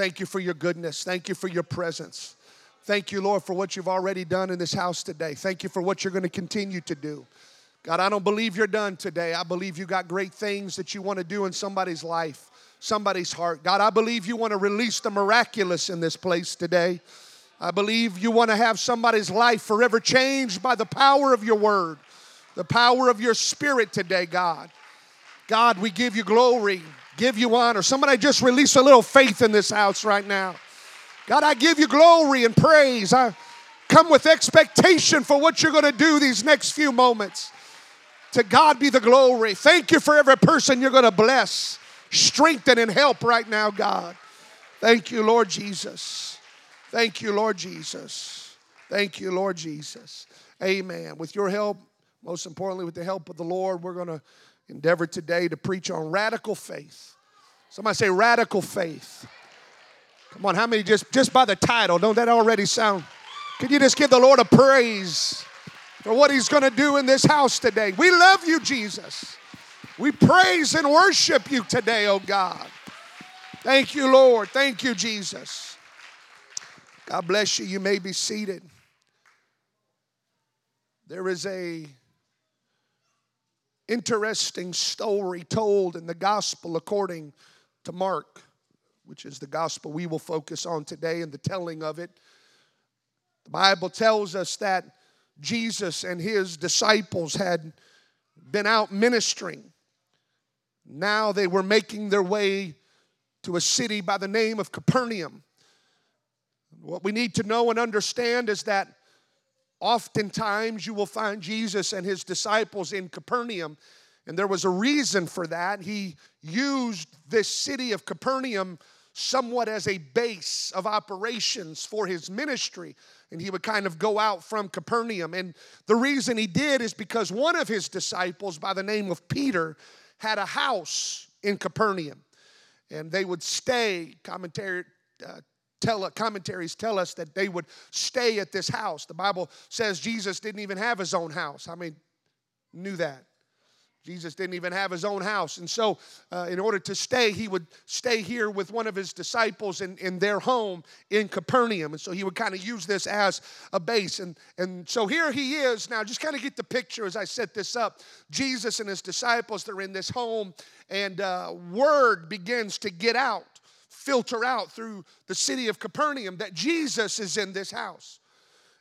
Thank you for your goodness. Thank you for your presence. Thank you, Lord, for what you've already done in this house today. Thank you for what you're going to continue to do. God, I don't believe you're done today. I believe you got great things that you want to do in somebody's life, somebody's heart. God, I believe you want to release the miraculous in this place today. I believe you want to have somebody's life forever changed by the power of your word, the power of your spirit today, God. God, we give you glory, give you honor. Somebody just release a little faith in this house right now. God, I give you glory and praise. I come with expectation for what you're going to do these next few moments. To God be the glory. Thank you for every person you're going to bless, strengthen, and help right now, God. Thank you, Lord Jesus. Thank you, Lord Jesus. Thank you, Lord Jesus. Amen. With your help, most importantly, with the help of the Lord, we're going to endeavor today to preach on radical faith. Somebody say radical faith. Come on, how many just just by the title, don't that already sound? Can you just give the Lord a praise? for what He's going to do in this house today. We love you, Jesus. We praise and worship you today, oh God. Thank you, Lord. Thank you, Jesus. God bless you. You may be seated. There is a interesting story told in the gospel according to Mark, which is the gospel we will focus on today and the telling of it. The Bible tells us that Jesus and his disciples had been out ministering. Now they were making their way to a city by the name of Capernaum. What we need to know and understand is that oftentimes you will find Jesus and his disciples in Capernaum, and there was a reason for that. He used this city of Capernaum somewhat as a base of operations for his ministry. And he would kind of go out from Capernaum. And the reason he did is because one of his disciples, by the name of Peter, had a house in Capernaum. And they would stay, commentary, uh, tell, commentaries tell us that they would stay at this house. The Bible says Jesus didn't even have his own house. I mean, knew that? Jesus didn't even have his own house. And so, uh, in order to stay, he would stay here with one of his disciples in, in their home in Capernaum. And so, he would kind of use this as a base. And, and so, here he is. Now, just kind of get the picture as I set this up. Jesus and his disciples, they're in this home, and uh, word begins to get out, filter out through the city of Capernaum that Jesus is in this house.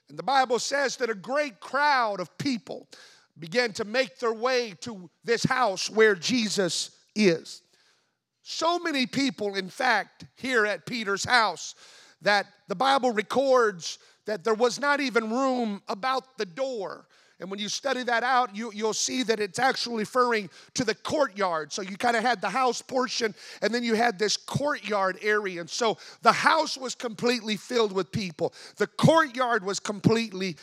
And the Bible says that a great crowd of people, began to make their way to this house where Jesus is. So many people, in fact, here at Peter's house, that the Bible records that there was not even room about the door. And when you study that out, you, will see that it's actually referring to the courtyard. So you kind of had the house portion, and then you had this courtyard area. And so the house was completely filled with people, the courtyard was completely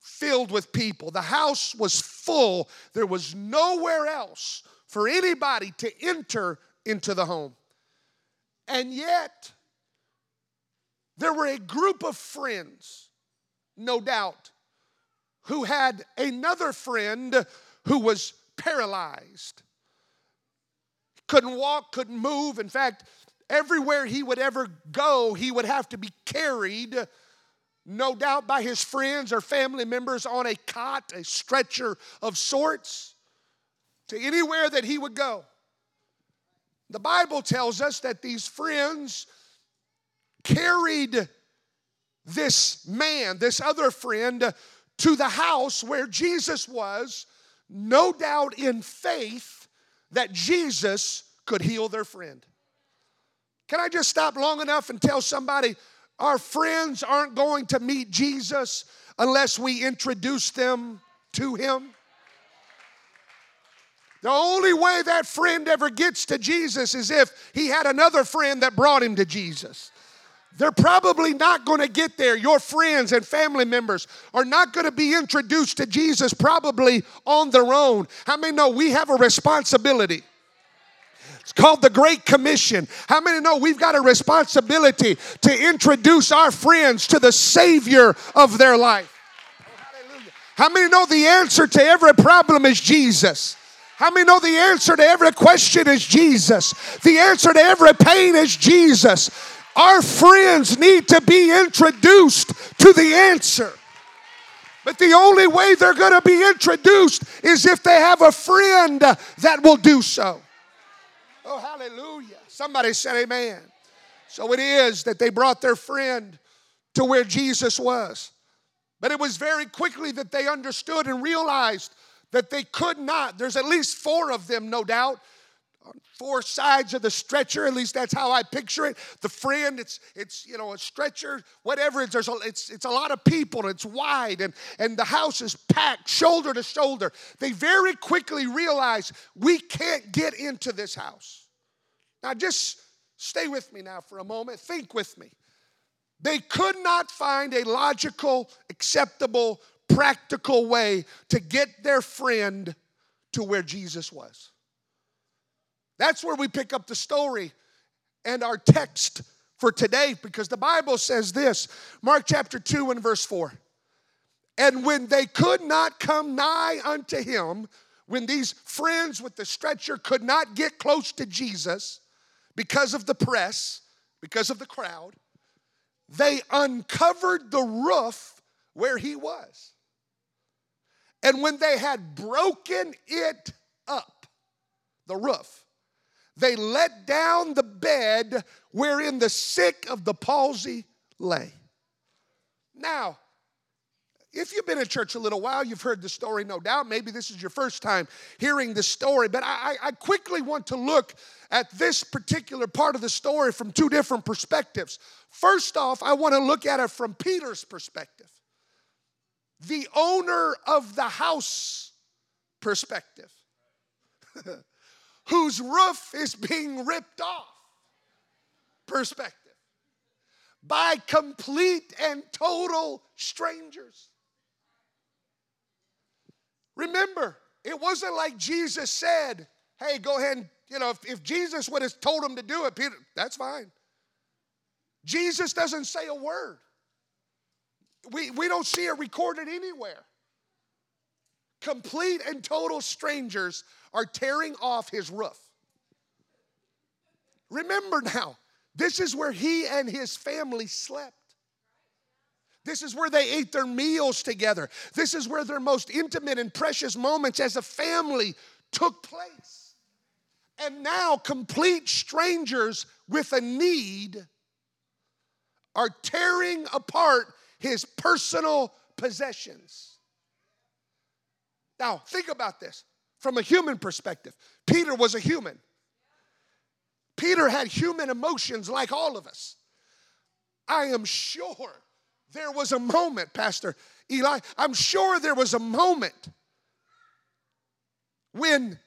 filled with people. The house was full. There was nowhere else for anybody to enter into the home. And yet, there were a group of friends, no doubt, who had another friend who was paralyzed. Couldn't walk, couldn't move. In fact, everywhere he would ever go, he would have to be carried no doubt by his friends or family members on a cot, a stretcher of sorts, to anywhere that he would go. The Bible tells us that these friends carried this man, this other friend, to the house where Jesus was, no doubt in faith that Jesus could heal their friend. Can I just stop long enough and tell somebody our friends aren't going to meet Jesus unless we introduce them to Him. The only way that friend ever gets to Jesus is if he had another friend that brought him to Jesus. They're probably not going to get there. Your friends and family members are not going to be introduced to Jesus probably on their own. How many know we have a responsibility? It's called the Great Commission. How many know we've got a responsibility to introduce our friends to the Savior of their life? How many know the answer to every problem is Jesus? How many know the answer to every question is Jesus? The answer to every pain is Jesus. Our friends need to be introduced to the answer. But the only way they're going to be introduced is if they have a friend that will do so. Oh, hallelujah. Somebody said amen. So it is that they brought their friend to where Jesus was. But it was very quickly that they understood and realized that they could not. There's at least four of them, no doubt, on four sides of the stretcher. At least that's how I picture it. The friend, it's it's you know a stretcher, whatever. There's a, it's it's a lot of people. And it's wide, and and the house is packed, shoulder to shoulder. They very quickly realize we can't get into this house. Now just stay with me now for a moment. Think with me. They could not find a logical, acceptable, practical way to get their friend to where Jesus was. That's where we pick up the story and our text for today because the Bible says this Mark chapter 2 and verse 4. And when they could not come nigh unto him, when these friends with the stretcher could not get close to Jesus because of the press, because of the crowd, they uncovered the roof where he was. And when they had broken it up, the roof, they let down the bed wherein the sick of the palsy lay. Now, if you've been in church a little while, you've heard the story, no doubt. Maybe this is your first time hearing the story, but I, I, quickly want to look at this particular part of the story from two different perspectives. First off, I want to look at it from Peter's perspective, the owner of the house perspective. whose roof is being ripped off perspective by complete and total strangers. Remember, it wasn't like Jesus said, hey, go ahead and, you know, if, if Jesus would have told him to do it, Peter, that's fine. Jesus doesn't say a word. We, we don't see it recorded anywhere. Complete and total strangers are tearing off his roof. Remember now, this is where he and his family slept. This is where they ate their meals together. This is where their most intimate and precious moments as a family took place. And now, complete strangers with a need are tearing apart his personal possessions. Now, think about this from a human perspective. Peter was a human. Peter had human emotions like all of us. I am sure there was a moment, Pastor Eli, I'm sure there was a moment when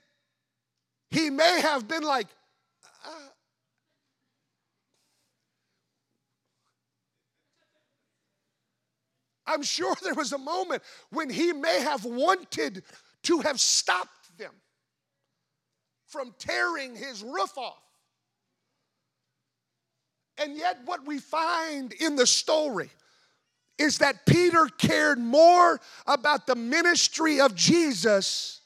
he may have been like, uh, I'm sure there was a moment when he may have wanted to have stopped them from tearing his roof off. And yet, what we find in the story is that Peter cared more about the ministry of Jesus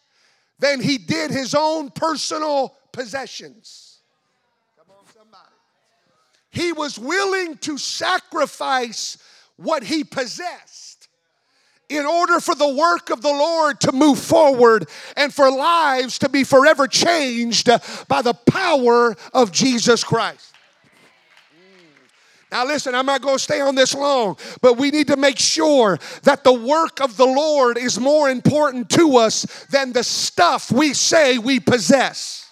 than he did his own personal possessions. Come on, somebody. He was willing to sacrifice what he possessed in order for the work of the Lord to move forward and for lives to be forever changed by the power of Jesus Christ. Now, listen, I'm not going to stay on this long, but we need to make sure that the work of the Lord is more important to us than the stuff we say we possess.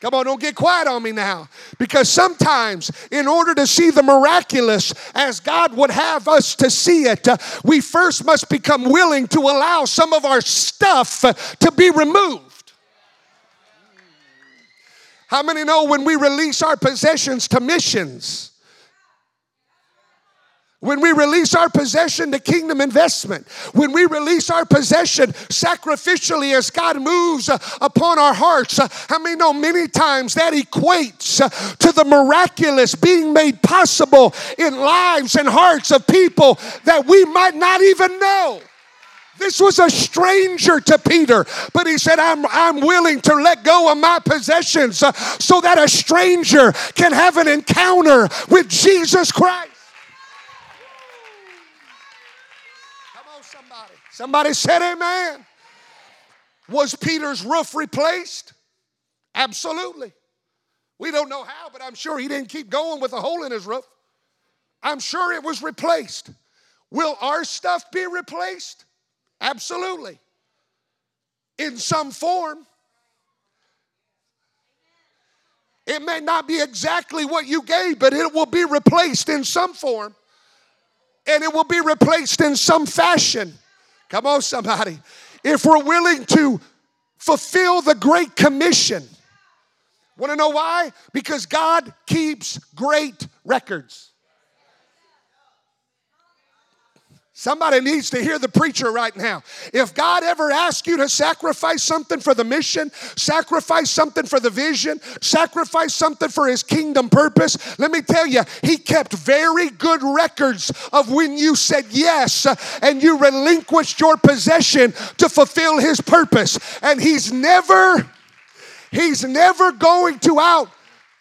Come on, don't get quiet on me now. Because sometimes, in order to see the miraculous as God would have us to see it, uh, we first must become willing to allow some of our stuff uh, to be removed. How many know when we release our possessions to missions? When we release our possession to kingdom investment, when we release our possession sacrificially as God moves uh, upon our hearts, uh, how many know many times that equates uh, to the miraculous being made possible in lives and hearts of people that we might not even know? This was a stranger to Peter, but he said, I'm, I'm willing to let go of my possessions uh, so that a stranger can have an encounter with Jesus Christ. Come on, somebody. Said, Amen. Was Peter's roof replaced? Absolutely. We don't know how, but I'm sure he didn't keep going with a hole in his roof. I'm sure it was replaced. Will our stuff be replaced? Absolutely. In some form. It may not be exactly what you gave, but it will be replaced in some form. And it will be replaced in some fashion. Come on, somebody. If we're willing to fulfill the Great Commission, want to know why? Because God keeps great records. Somebody needs to hear the preacher right now. If God ever asks you to sacrifice something for the mission, sacrifice something for the vision, sacrifice something for his kingdom purpose, let me tell you, he kept very good records of when you said yes and you relinquished your possession to fulfill his purpose. And he's never, he's never going to out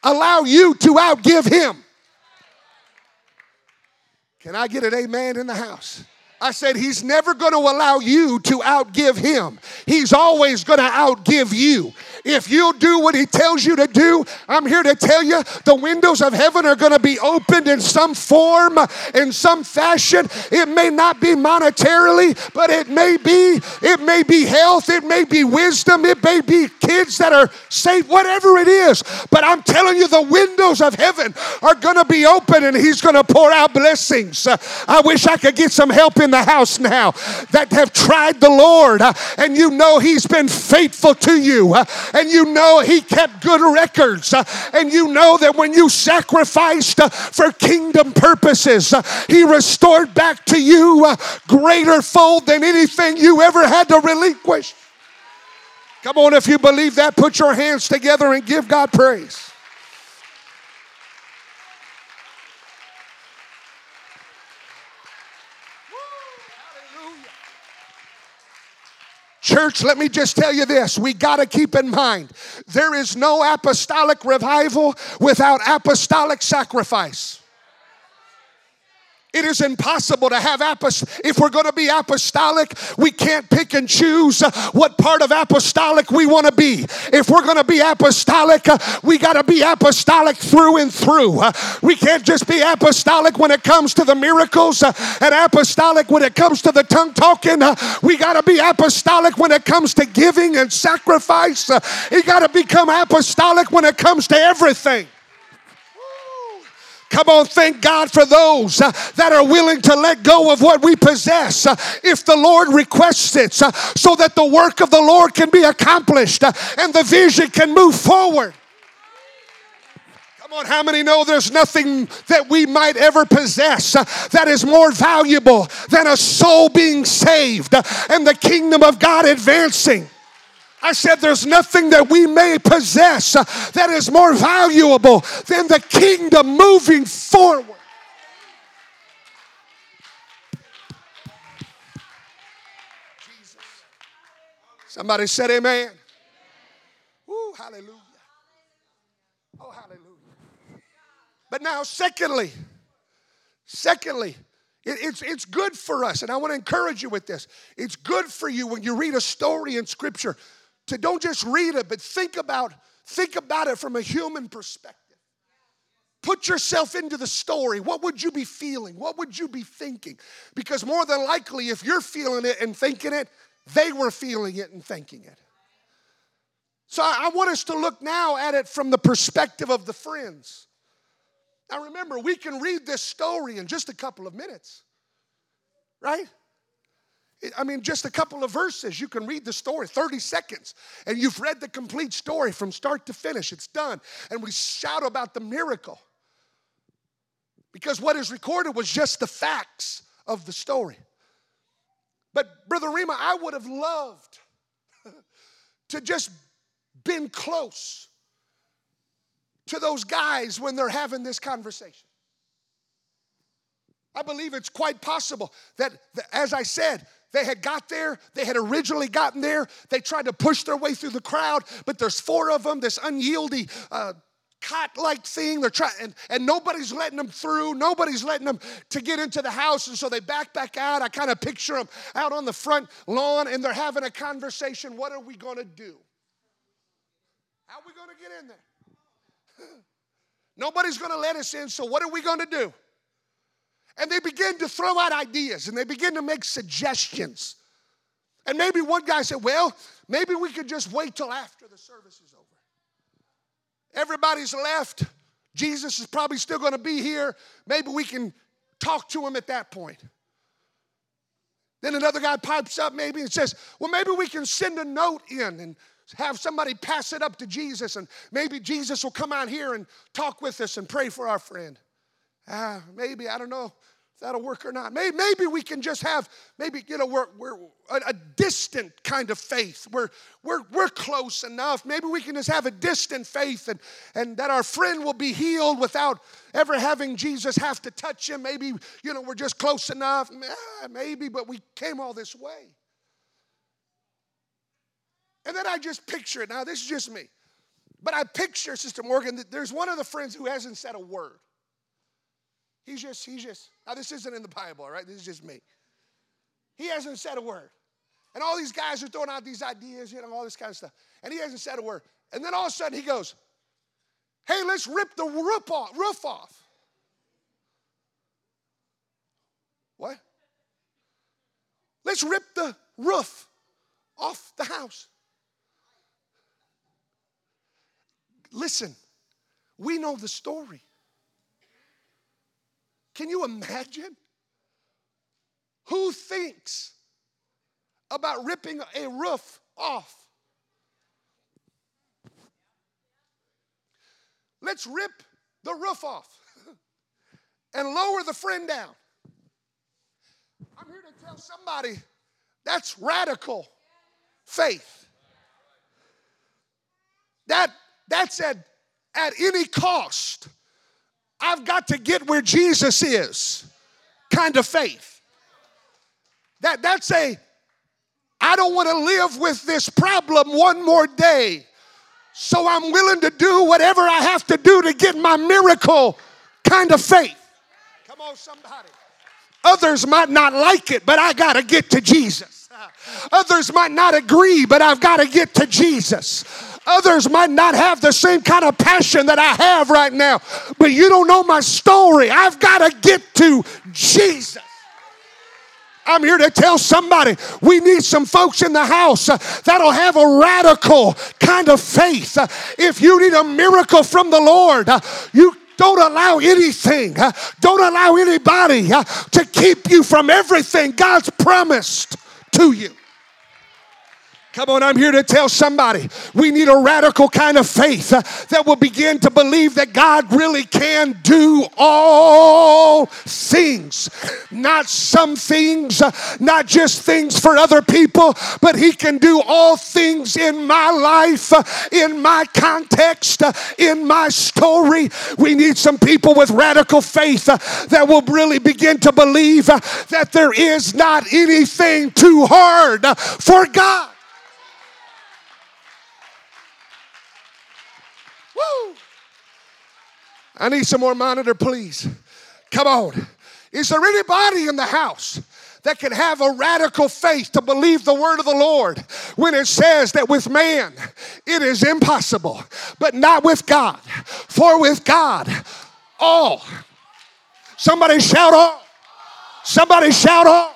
allow you to outgive him. Can I get an amen in the house? I said, He's never going to allow you to outgive Him. He's always going to outgive you. If you'll do what He tells you to do, I'm here to tell you the windows of heaven are going to be opened in some form, in some fashion. It may not be monetarily, but it may be, it may be health, it may be wisdom, it may be kids that are saved, whatever it is. But I'm telling you, the windows of heaven are going to be open and He's going to pour out blessings. I wish I could get some help in the house now that have tried the Lord and you know He's been faithful to you and you know He kept good records, uh, and you know that when you sacrificed uh, for kingdom purposes, uh, He restored back to you greater fold than anything you ever had to relinquish. Come on, if you believe that, put your hands together and give God praise. Church, let me just tell you this. We got to keep in mind there is no apostolic revival without apostolic sacrifice. It is impossible to have apostolic. If we're going to be apostolic, we can't pick and choose uh, what part of apostolic we want to be. If we're going to be apostolic, uh, we got to be apostolic through and through. Uh, we can't just be apostolic when it comes to the miracles and apostolic when it comes to the tongue talking. We got to be apostolic when it comes to giving and sacrifice. You got to become apostolic when it comes to everything. Come on, thank God for those uh, that are willing to let go of what we possess uh, if the Lord requests it, uh, so that the work of the Lord can be accomplished and the vision can move forward. Come on, how many know there's nothing that we might ever possess that is more valuable than a soul being saved and the kingdom of God advancing? I said, There's nothing that we may possess that is more valuable than the kingdom moving forward. Jesus. Somebody said, Amen. Woo, hallelujah. Oh, hallelujah. But now, secondly, secondly, it's, it's good for us, and I want to encourage you with this. It's good for you when you read a story in Scripture to don't just read it, but think about, think about it from a human perspective. Put yourself into the story. What would you be feeling? What would you be thinking? Because more than likely, if you're feeling it and thinking it, they were feeling it and thinking it. So I want us to look now at it from the perspective of the friends. Now remember, we can read this story in just a couple of minutes, right? I mean, just a couple of verses, you can read the story, 30 seconds, and you've read the complete story from start to finish. It's done. And we shout about the miracle. Because what is recorded was just the facts of the story. But, Brother Rima, I would have loved to just been close to those guys when they're having this conversation. I believe it's quite possible that, as I said, they had got there. They had originally gotten there. They tried to push their way through the crowd, but there's four of them, this unyieldy uh, cot like thing. They're trying, and, and nobody's letting them through. Nobody's letting them to get into the house. And so they back back out. I kind of picture them out on the front lawn and they're having a conversation. What are we going to do? How are we going to get in there? Nobody's going to let us in, so what are we going to do? And they begin to throw out ideas and they begin to make suggestions. And maybe one guy said, Well, maybe we could just wait till after the service is over. Everybody's left. Jesus is probably still going to be here. Maybe we can talk to him at that point. Then another guy pipes up maybe and says, Well, maybe we can send a note in and have somebody pass it up to Jesus, and maybe Jesus will come out here and talk with us and pray for our friend. Ah, maybe, I don't know that'll work or not. Maybe, maybe we can just have, maybe, you know, we're, we're a, a, distant kind of faith. We're, we're, we're close enough. Maybe we can just have a distant faith and, and that our friend will be healed without ever having Jesus have to touch him. Maybe, you know, we're just close enough. Maybe, but we came all this way. And then I just picture it. Now, this is just me. But I picture, Sister Morgan, that there's one of the friends who hasn't said a word. He's just, he's just, now this isn't in the Bible, right? This is just me. He hasn't said a word. And all these guys are throwing out these ideas, you know, all this kind of stuff. And he hasn't said a word. And then all of a sudden he goes, hey, let's rip the roof off. Roof off. What? Let's rip the roof off the house. Listen, we know the story. Can you imagine? Who thinks about ripping a roof off? Let's rip the roof off and lower the friend down. I'm here to tell somebody that's radical faith. That that's at, at any cost. I've got to get where Jesus is kind of faith. That, that's a, I don't want to live with this problem one more day. So I'm willing to do whatever I have to do to get my miracle kind of faith. Come on, somebody. Others might not like it, but I got to get to Jesus. Others might not agree, but I've got to get to Jesus. Others might not have the same kind of passion that I have right now, but you don't know my story. I've got to get to Jesus. I'm here to tell somebody we need some folks in the house uh, that'll have a radical kind of faith. Uh, if you need a miracle from the Lord, uh, you don't allow anything, don't allow anybody to keep you from everything God's promised to you. Come on, I'm here to tell somebody we need a radical kind of faith uh, that will begin to believe that God really can do all things. Not some things, uh, not just things for other people, but He can do all things in my life, uh, in my context, in my story. We need some people with radical faith that will really begin to believe that there is not anything too hard for God. Woo! I need some more monitor, please. Come on. Is there anybody in the house that can have a radical faith to believe the word of the Lord when it says that with man it is impossible, but not with God? For with God, all. Somebody shout all. Somebody shout all.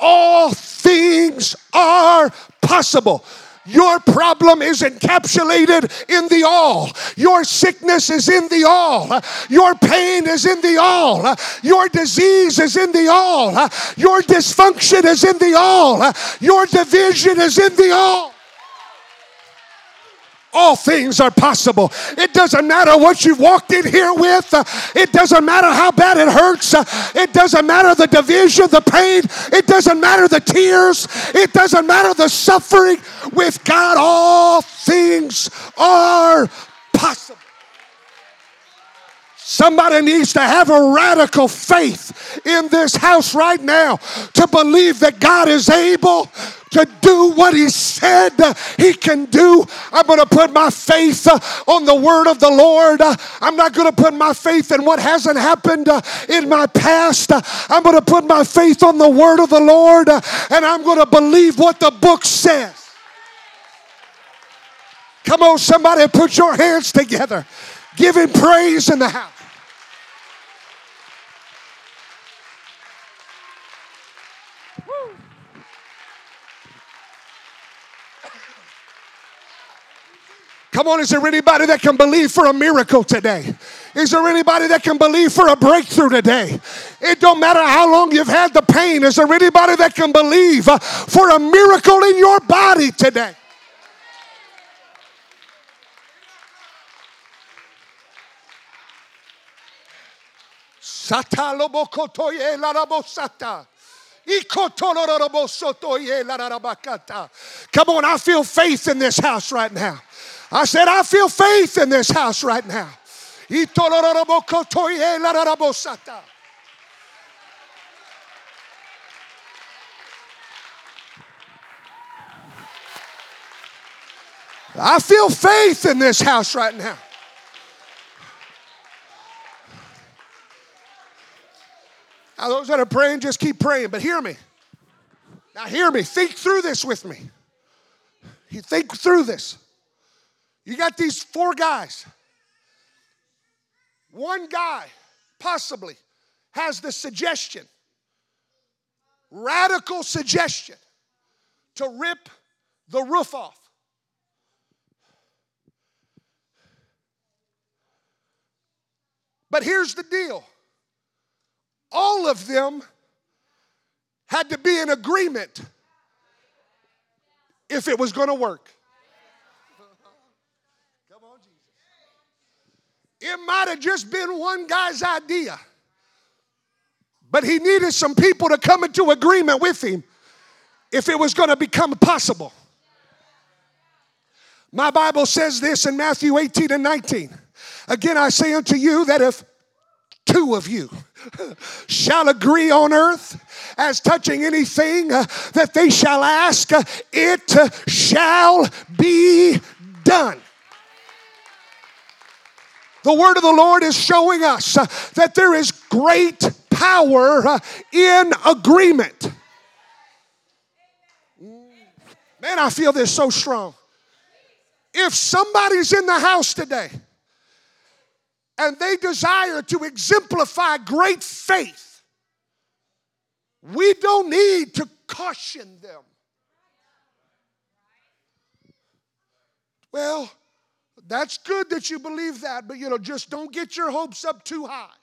All things are possible your problem is encapsulated in the all. Your sickness is in the all. Your pain is in the all. Your disease is in the all. Your dysfunction is in the all. Your division is in the all all things are possible. It doesn't matter what you've walked in here with, it doesn't matter how bad it hurts, it doesn't matter the division, the pain, it doesn't matter the tears, it doesn't matter the suffering. With God, all things are possible. Somebody needs to have a radical faith in this house right now to believe that God is able to do what he said he can do. I'm going to put my faith uh, on the word of the Lord. Uh, I'm not going to put my faith in what hasn't happened uh, in my past. I'm going to put my faith on the word of the Lord and I'm going to believe what the book says. Come on, somebody, put your hands together. Give him praise in the house. Come on, is there anybody that can believe for a miracle today? Is there anybody that can believe for a breakthrough today? It don't matter how long you've had the pain. Is there anybody that can believe uh, for a miracle in your body today? Come on, I feel faith in this house right now. I said, I feel faith in this house right now. I feel faith in this house right now. Now, those that are praying, just keep praying, but hear me. Now, hear me. Think through this with me. You think through this. You got these four guys. One guy, possibly, has the suggestion, radical suggestion, to rip the roof off. But here's the deal all of them had to be in agreement if it was going to work. It might have just been one guy's idea, but he needed some people to come into agreement with him if it was going to become possible. My Bible says this in Matthew 18 and 19. Again, I say unto you that if two of you shall agree on earth as touching anything uh, that they shall ask, uh, it shall be done. The word of the Lord is showing us uh, that there is great power uh, in agreement. Man, I feel this so strong. If somebody's in the house today and they desire to exemplify great faith, we don't need to caution them. Well, that's good that you believe that, but you know, just don't get your hopes up too high.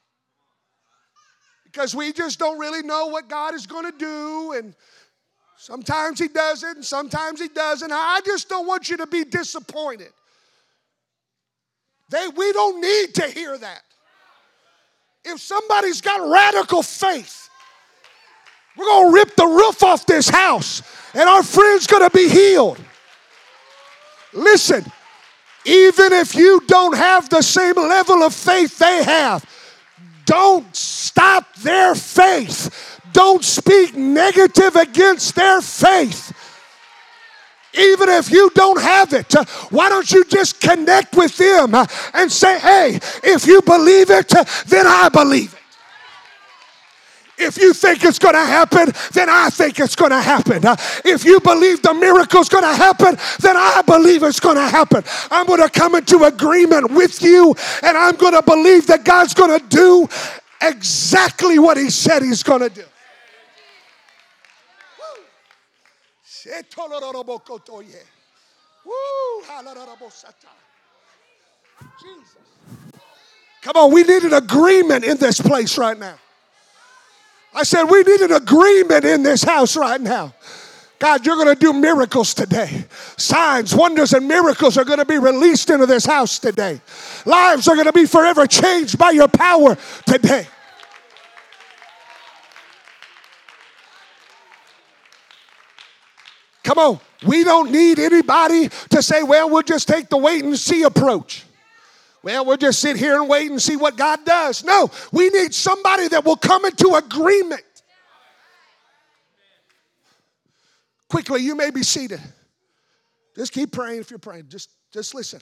Because we just don't really know what God is going to do, and sometimes He does it, and sometimes He doesn't. I just don't want you to be disappointed. They, we don't need to hear that. If somebody's got radical faith, we're going to rip the roof off this house, and our friend's going to be healed. Listen, even if you don't have the same level of faith they have, don't stop their faith. Don't speak negative against their faith. Even if you don't have it, uh, why don't you just connect with them uh, and say, hey, if you believe it, uh, then I believe it. If you think it's going to happen, then I think it's going to happen. If you believe the miracle's going to happen, then I believe it's going to happen. I'm going to come into agreement with you, and I'm going to believe that God's going to do exactly what He said He's going to do. Jesus. Come on, we need an agreement in this place right now. I said, we need an agreement in this house right now. God, you're going to do miracles today. Signs, wonders, and miracles are going to be released into this house today. Lives are going to be forever changed by your power today. Come on. We don't need anybody to say, well, we'll just take the wait and see approach. Well, we'll just sit here and wait and see what God does. No, we need somebody that will come into agreement. Quickly, you may be seated. Just keep praying if you're praying. Just, just listen.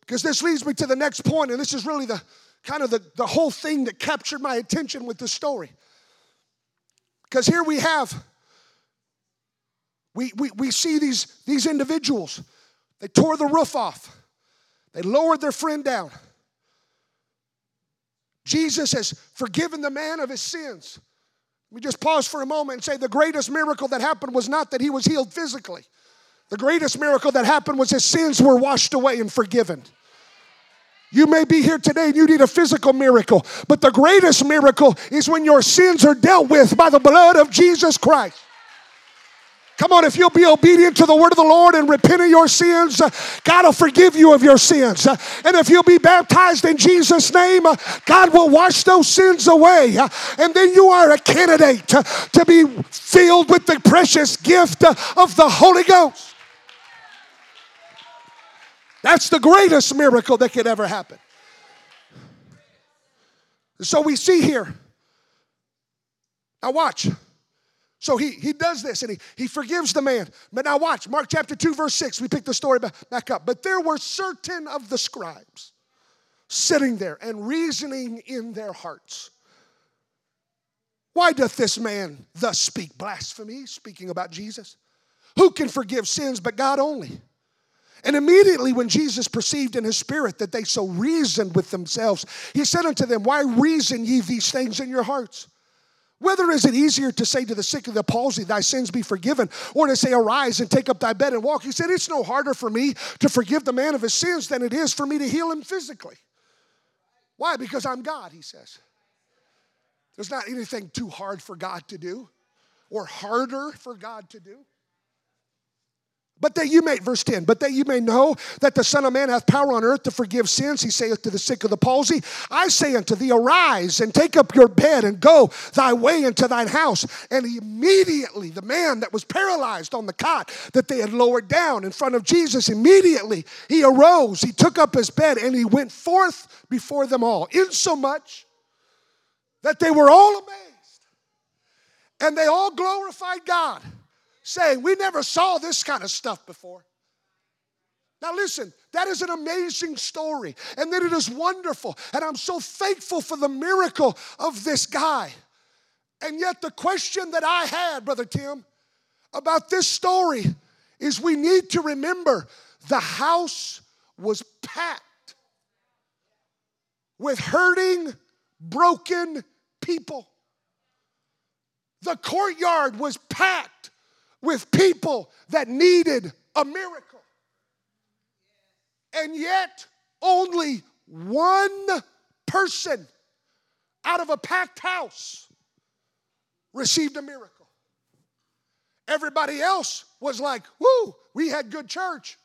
Because this leads me to the next point, and this is really the kind of the, the whole thing that captured my attention with the story. Because here we have, we, we, we see these, these individuals. They tore the roof off, they lowered their friend down. Jesus has forgiven the man of his sins. Let me just pause for a moment and say the greatest miracle that happened was not that he was healed physically. The greatest miracle that happened was his sins were washed away and forgiven. You may be here today and you need a physical miracle, but the greatest miracle is when your sins are dealt with by the blood of Jesus Christ. Come on, if you'll be obedient to the word of the Lord and repent of your sins, uh, God will forgive you of your sins. Uh, and if you'll be baptized in Jesus' name, uh, God will wash those sins away. And then you are a candidate to be filled with the precious gift of the Holy Ghost. That's the greatest miracle that could ever happen. So we see here. Now, watch. So he, he does this and he, he forgives the man. But now watch, Mark chapter 2, verse 6. We pick the story back up. But there were certain of the scribes sitting there and reasoning in their hearts. Why doth this man thus speak blasphemy, speaking about Jesus? Who can forgive sins but God only? And immediately, when Jesus perceived in his spirit that they so reasoned with themselves, he said unto them, Why reason ye these things in your hearts? Whether is it easier to say to the sick of the palsy, Thy sins be forgiven, or to say, Arise and take up thy bed and walk? He said, It's no harder for me to forgive the man of his sins than it is for me to heal him physically. Why? Because I'm God, he says. There's not anything too hard for God to do or harder for God to do. But that you may, verse 10, but that you may know that the Son of Man hath power on earth to forgive sins, he saith to the sick of the palsy, I say unto thee, arise and take up your bed and go thy way into thine house. And immediately the man that was paralyzed on the cot that they had lowered down in front of Jesus, immediately he arose, he took up his bed, and he went forth before them all, insomuch that they were all amazed. And they all glorified God saying, We never saw this kind of stuff before. Now, listen, that is an amazing story, and that it is wonderful. And I'm so thankful for the miracle of this guy. And yet, the question that I had, Brother Tim, about this story is we need to remember the house was packed with hurting, broken people. The courtyard was packed with people that needed a miracle. And yet, only one person out of a packed house received a miracle. Everybody else was like, whoo, we had good church.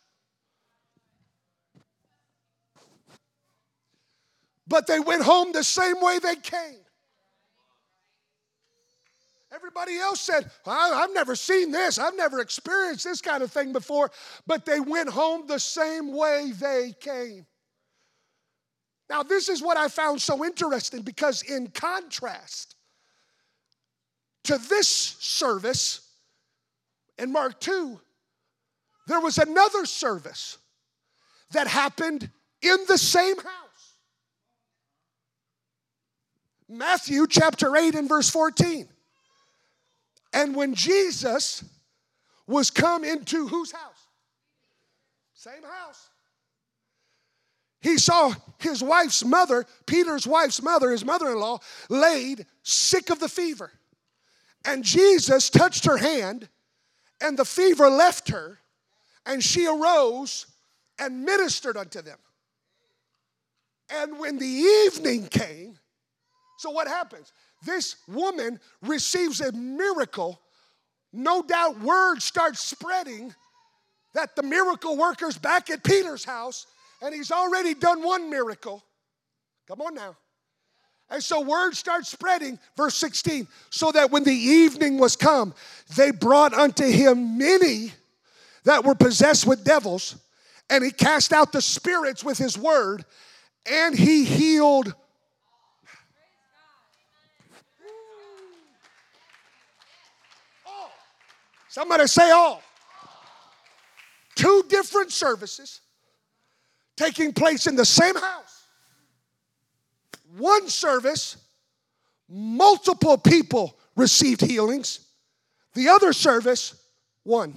But they went home the same way they came. Everybody else said, I've never seen this. I've never experienced this kind of thing before. But they went home the same way they came. Now, this is what I found so interesting because, in contrast to this service in Mark 2, there was another service that happened in the same house. Matthew chapter 8 and verse 14. And when Jesus was come into whose house? Same house. He saw his wife's mother, Peter's wife's mother, his mother in law, laid sick of the fever. And Jesus touched her hand, and the fever left her, and she arose and ministered unto them. And when the evening came, so what happens? This woman receives a miracle, no doubt word starts spreading that the miracle worker's back at Peter's house and he's already done one miracle. Come on now. And so word starts spreading, verse 16, so that when the evening was come, they brought unto him many that were possessed with devils, and he cast out the spirits with his word, and he healed. Somebody say all. Two different services taking place in the same house. One service, multiple people received healings. The other service, one.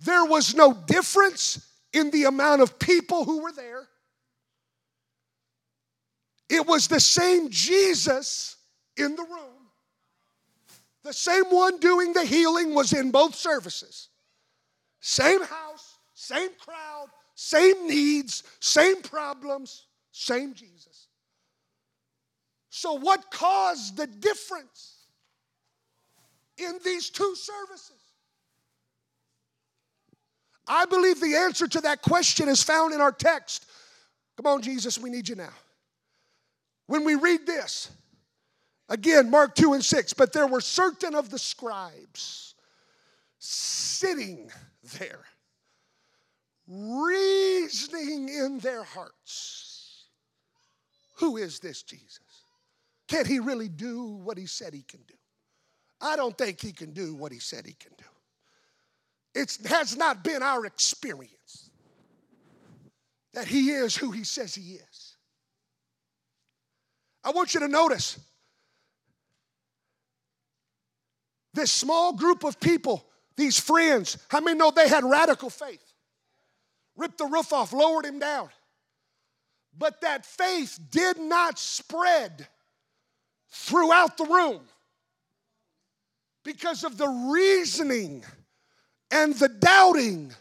There was no difference in the amount of people who were there. It was the same Jesus in the room. The same one doing the healing was in both services. Same house, same crowd, same needs, same problems, same Jesus. So, what caused the difference in these two services? I believe the answer to that question is found in our text. Come on, Jesus, we need you now. When we read this, again, Mark 2 and 6, but there were certain of the scribes sitting there, reasoning in their hearts Who is this Jesus? Can he really do what he said he can do? I don't think he can do what he said he can do. It has not been our experience that he is who he says he is. I want you to notice this small group of people, these friends, how many know they had radical faith? Ripped the roof off, lowered him down. But that faith did not spread throughout the room because of the reasoning and the doubting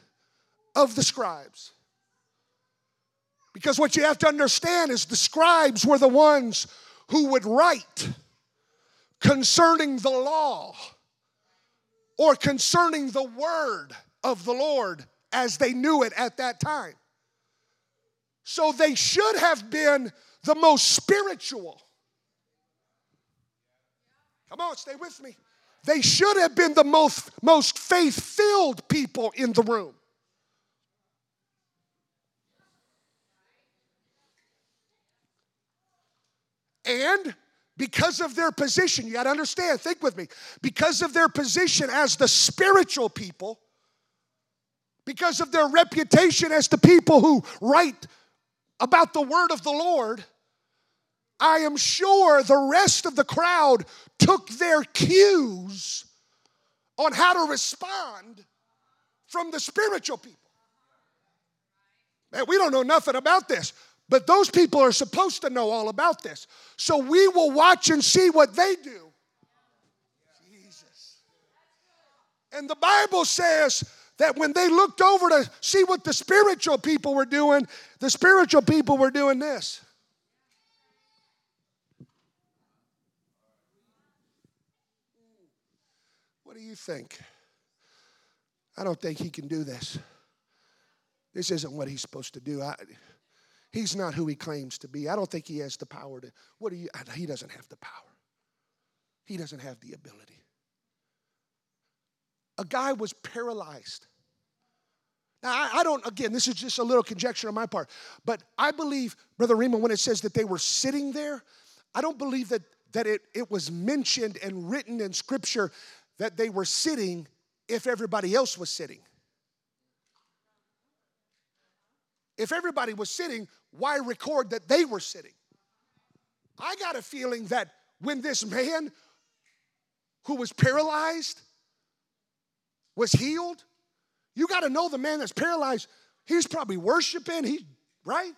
of the scribes. Because what you have to understand is the scribes were the ones who would write concerning the law or concerning the word of the Lord as they knew it at that time. So they should have been the most spiritual. Come on, stay with me. They should have been the most, most faith filled people in the room. And because of their position, you got to understand, think with me, because of their position as the spiritual people, because of their reputation as the people who write about the word of the Lord, I am sure the rest of the crowd took their cues on how to respond from the spiritual people. Man, we don't know nothing about this, but those people are supposed to know all about this. So we will watch and see what they do. Jesus. And the Bible says that when they looked over to see what the spiritual people were doing, the spiritual people were doing this. What do you think? I don't think he can do this. This isn't what he's supposed to do. I, he's not who he claims to be. I don't think he has the power to. What do you? He doesn't have the power. He doesn't have the ability. A guy was paralyzed. Now, I, I, don't, again, this is just a little conjecture on my part, but I believe, Brother Rima, when it says that they were sitting there, I don't believe that, that it, it was mentioned and written in Scripture that they were sitting if everybody else was sitting. If everybody was sitting, why record that they were sitting? I got a feeling that when this man who was paralyzed was healed, you got to know the man that's paralyzed, he's probably worshiping, he right?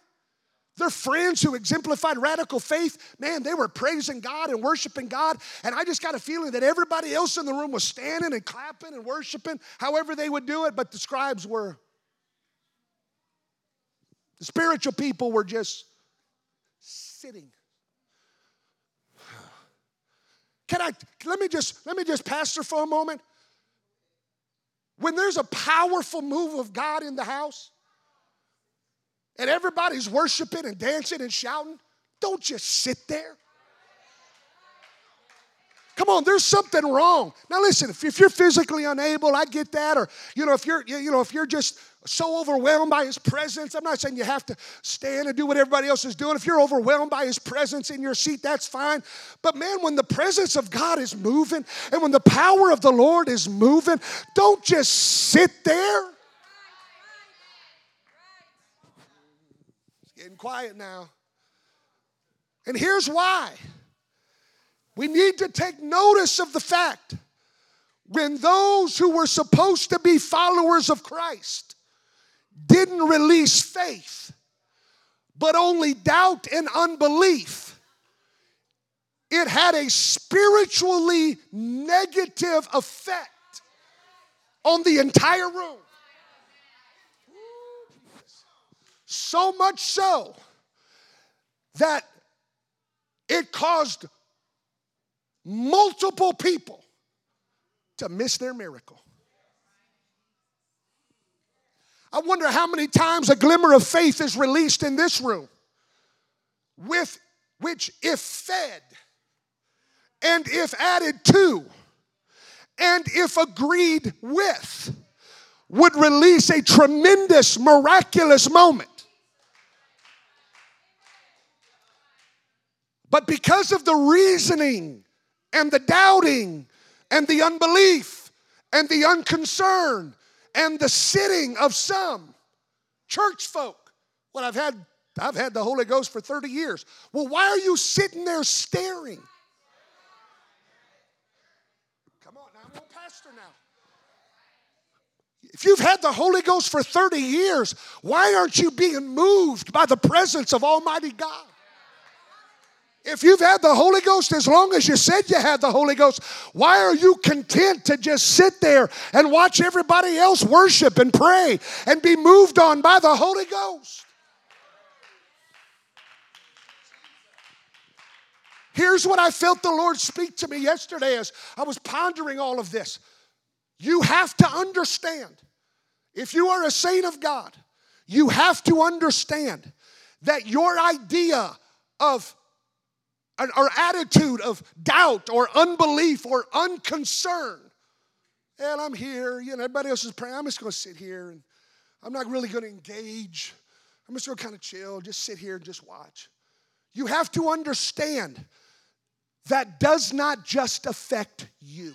Their friends who exemplified radical faith, man, they were praising God and worshiping God. And I just got a feeling that everybody else in the room was standing and clapping and worshiping, however they would do it, but the scribes were. The spiritual people were just sitting. Can I let me just let me just pastor for a moment? When there's a powerful move of God in the house, and everybody's worshiping and dancing and shouting, don't just sit there. Come on, there's something wrong. Now listen, if, if you're physically unable, I get that, or you know, if you're you know, if you're just so overwhelmed by his presence. I'm not saying you have to stand and do what everybody else is doing. If you're overwhelmed by his presence in your seat, that's fine. But man, when the presence of God is moving and when the power of the Lord is moving, don't just sit there. It's getting quiet now. And here's why. We need to take notice of the fact when those who were supposed to be followers of Christ didn't release faith, but only doubt and unbelief, it had a spiritually negative effect on the entire room. So much so that it caused multiple people to miss their miracle. I wonder how many times a glimmer of faith is released in this room, with which, if fed, and if added to, and if agreed with, would release a tremendous, miraculous moment. But because of the reasoning and the doubting and the unbelief and the unconcern and the sitting of some church folk. Well, I've had I've had the Holy Ghost for 30 years. Well, why are you sitting there staring? Come on now, I'm a pastor now. If you've had the Holy Ghost for 30 years, why aren't you being moved by the presence of Almighty God? If you've had the Holy Ghost as long as you said you had the Holy Ghost, why are you content to just sit there and watch everybody else worship and pray and be moved on by the Holy Ghost? Here's what I felt the Lord speak to me yesterday as I was pondering all of this. You have to understand, if you are a saint of God, you have to understand that your idea of our attitude of doubt or unbelief or unconcern. And I'm here, you know, everybody else is praying. I'm just going to sit here and I'm not really going to engage. I'm just going to kind of chill, just sit here and just watch. You have to understand that does not just affect you.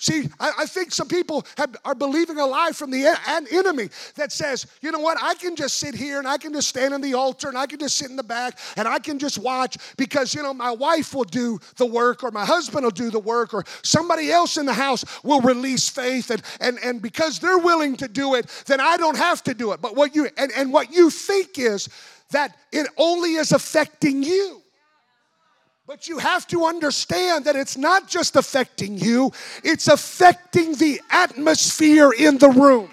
See, I, I, think some people have, are believing a lie from the en- enemy that says, you know what, I can just sit here and I can just stand in the altar and I can just sit in the back and I can just watch because, you know, my wife will do the work or my husband will do the work or somebody else in the house will release faith and, and, and because they're willing to do it, then I don't have to do it. But what you, and, and what you think is that it only is affecting you. But you have to understand that it's not just affecting you, it's affecting the atmosphere in the room.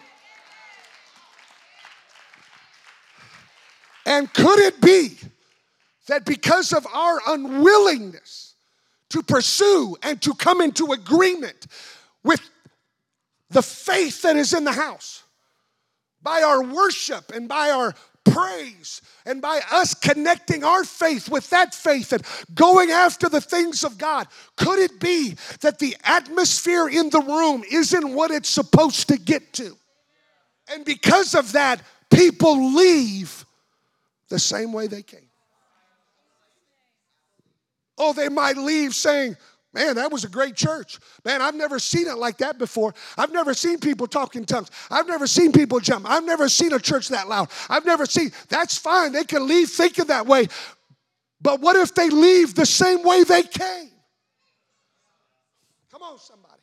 And could it be that because of our unwillingness to pursue and to come into agreement with the faith that is in the house, by our worship and by our praise and by us connecting our faith with that faith and going after the things of God, could it be that the atmosphere in the room isn't what it's supposed to get to? And because of that, people leave the same way they came. Oh, they might leave saying, Man, that was a great church. Man, I've never seen it like that before. I've never seen people talk in tongues. I've never seen people jump. I've never seen a church that loud. I've never seen. That's fine. They can leave thinking that way. But what if they leave the same way they came? Come on, somebody.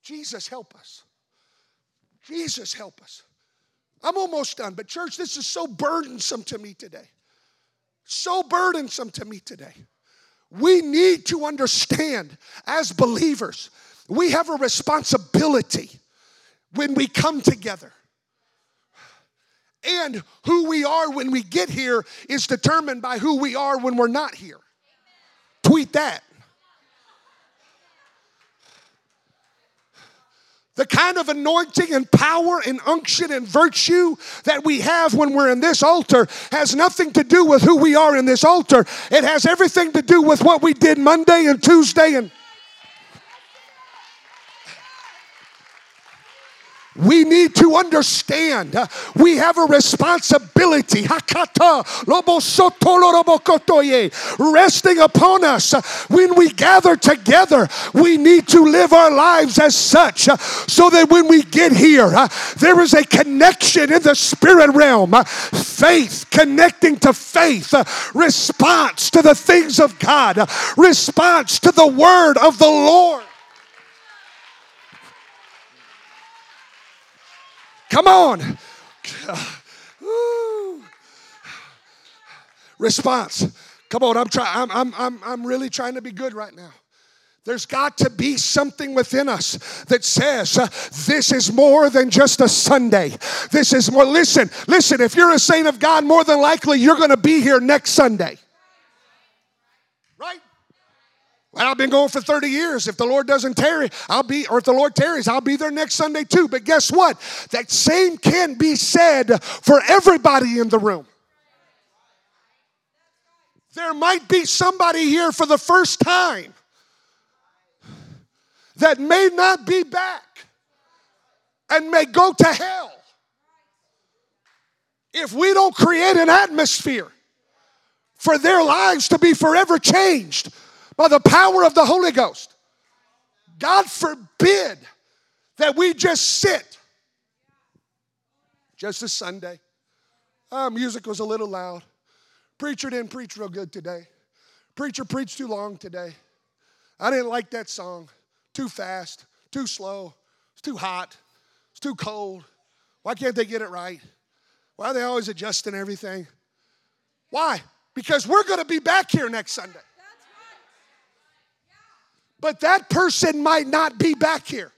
Jesus, help us. Jesus, help us. I'm almost done, but church, this is so burdensome to me today. So burdensome to me today. We need to understand as believers, we have a responsibility when we come together. And who we are when we get here is determined by who we are when we're not here. Tweet that. The kind of anointing and power and unction and virtue that we have when we're in this altar has nothing to do with who we are in this altar. It has everything to do with what we did Monday and Tuesday and we need to understand uh, we have a responsibility. Resting upon us. When we gather together we need to live our lives as such uh, so that when we get here uh, there is a connection in the spirit realm. Faith connecting to faith response to the things of god response to the word of the lord Come on. Response. Come on, I'm trying. I'm, I'm, I'm, I'm really trying to be good right now. There's got to be something within us that says uh, this is more than just a Sunday. This is more. Listen, listen. If you're a saint of God, more than likely you're going to be here next Sunday. Right? Well, I've been going for 30 years. If the Lord doesn't tarry, I'll be, or if the Lord tarries, I'll be there next Sunday too. But guess what? That same can be said for everybody in the room. There might be somebody here for the first time that may not be back and may go to hell if we don't create an atmosphere for their lives to be forever changed by the power of the Holy Ghost. God forbid that we just sit. Just a Sunday. Our music was a little loud. Preacher didn't preach real good today. Preacher preached too long today. I didn't like that song. Too fast, too slow, it's too hot, it's too cold. Why can't they get it right? Why are they always adjusting everything? Why? Because we're going to be back here next Sunday. But that person might not be back here.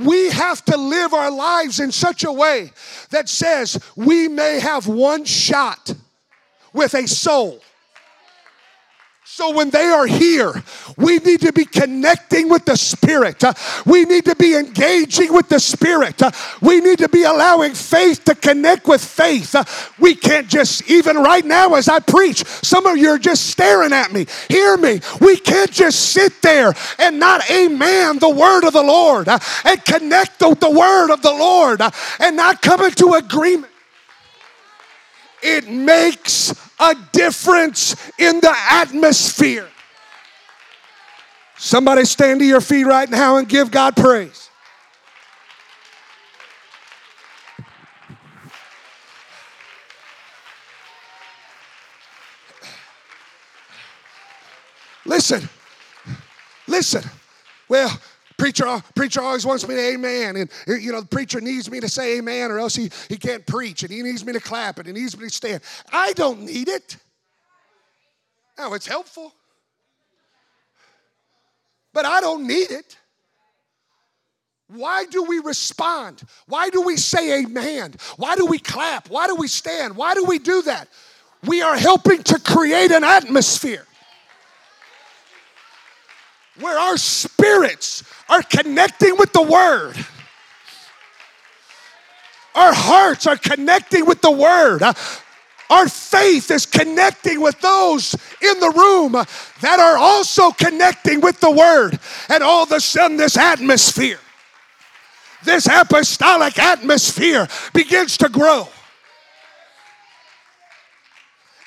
We have to live our lives in such a way that says we may have one shot with a soul. So when they are here, we need to be connecting with the Spirit. We need to be engaging with the Spirit. We need to be allowing faith to connect with faith. We can't just, even right now as I preach, some of you are just staring at me. Hear me. We can't just sit there and not amen the word of the Lord and connect with the word of the Lord and not come into agreement. It makes a difference in the atmosphere. Somebody stand to your feet right now and give God praise. Listen, listen. Well, preacher, uh, preacher always wants me to amen, and uh, you know the preacher needs me to say amen, or else he, he can't preach, and he needs me to clap, and he needs me to stand. I don't need it. Now it's helpful, but I don't need it. Why do we respond? Why do we say amen? Why do we clap? Why do we stand? Why do we do that? We are helping to create an atmosphere where our spirits are connecting with the Word. Our hearts are connecting with the Word. Our faith is connecting with those in the room that are also connecting with the Word. And all of a sudden, this atmosphere, this apostolic atmosphere begins to grow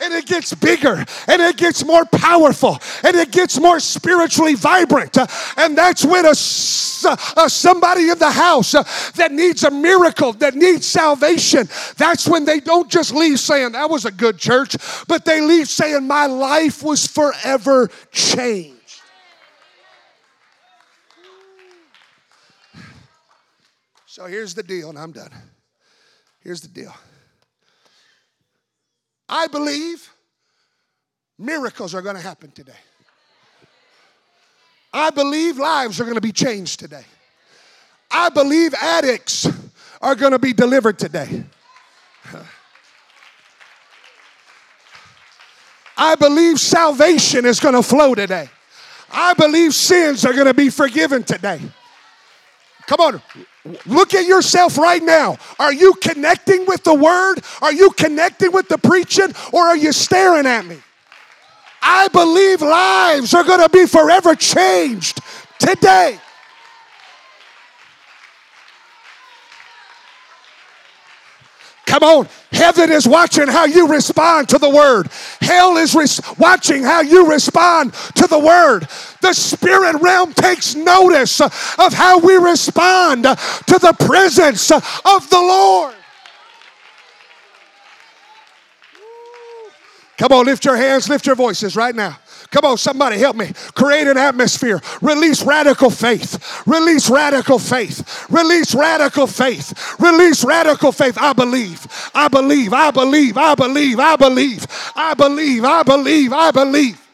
and it gets bigger and it gets more powerful and it gets more spiritually vibrant. And that's when a, uh, somebody in the house uh, that needs a miracle, that needs salvation, that's when they don't just leave saying, That was a good church, but they leave saying, My life was forever changed. So here's the deal, and I'm done. Here's the deal. I believe miracles are going to happen today. I believe lives are going to be changed today. I believe addicts are going to be delivered today. I believe salvation is going to flow today. I believe sins are going to be forgiven today. Come on. Look at yourself right now. Are you connecting with the word? Are you connecting with the preaching? Or are you staring at me? I believe lives are going to be forever changed today. Come on. Heaven is watching how you respond to the word. Hell is res- watching how you respond to the word. The spirit realm takes notice of how we respond to the presence of the Lord. Come on, lift your hands, lift your voices right now. Come on, somebody help me. Create an atmosphere. Release radical faith. Release radical faith. Release radical faith. Release radical faith. I believe. I believe. I believe. I believe. I believe. I believe. I believe. I believe.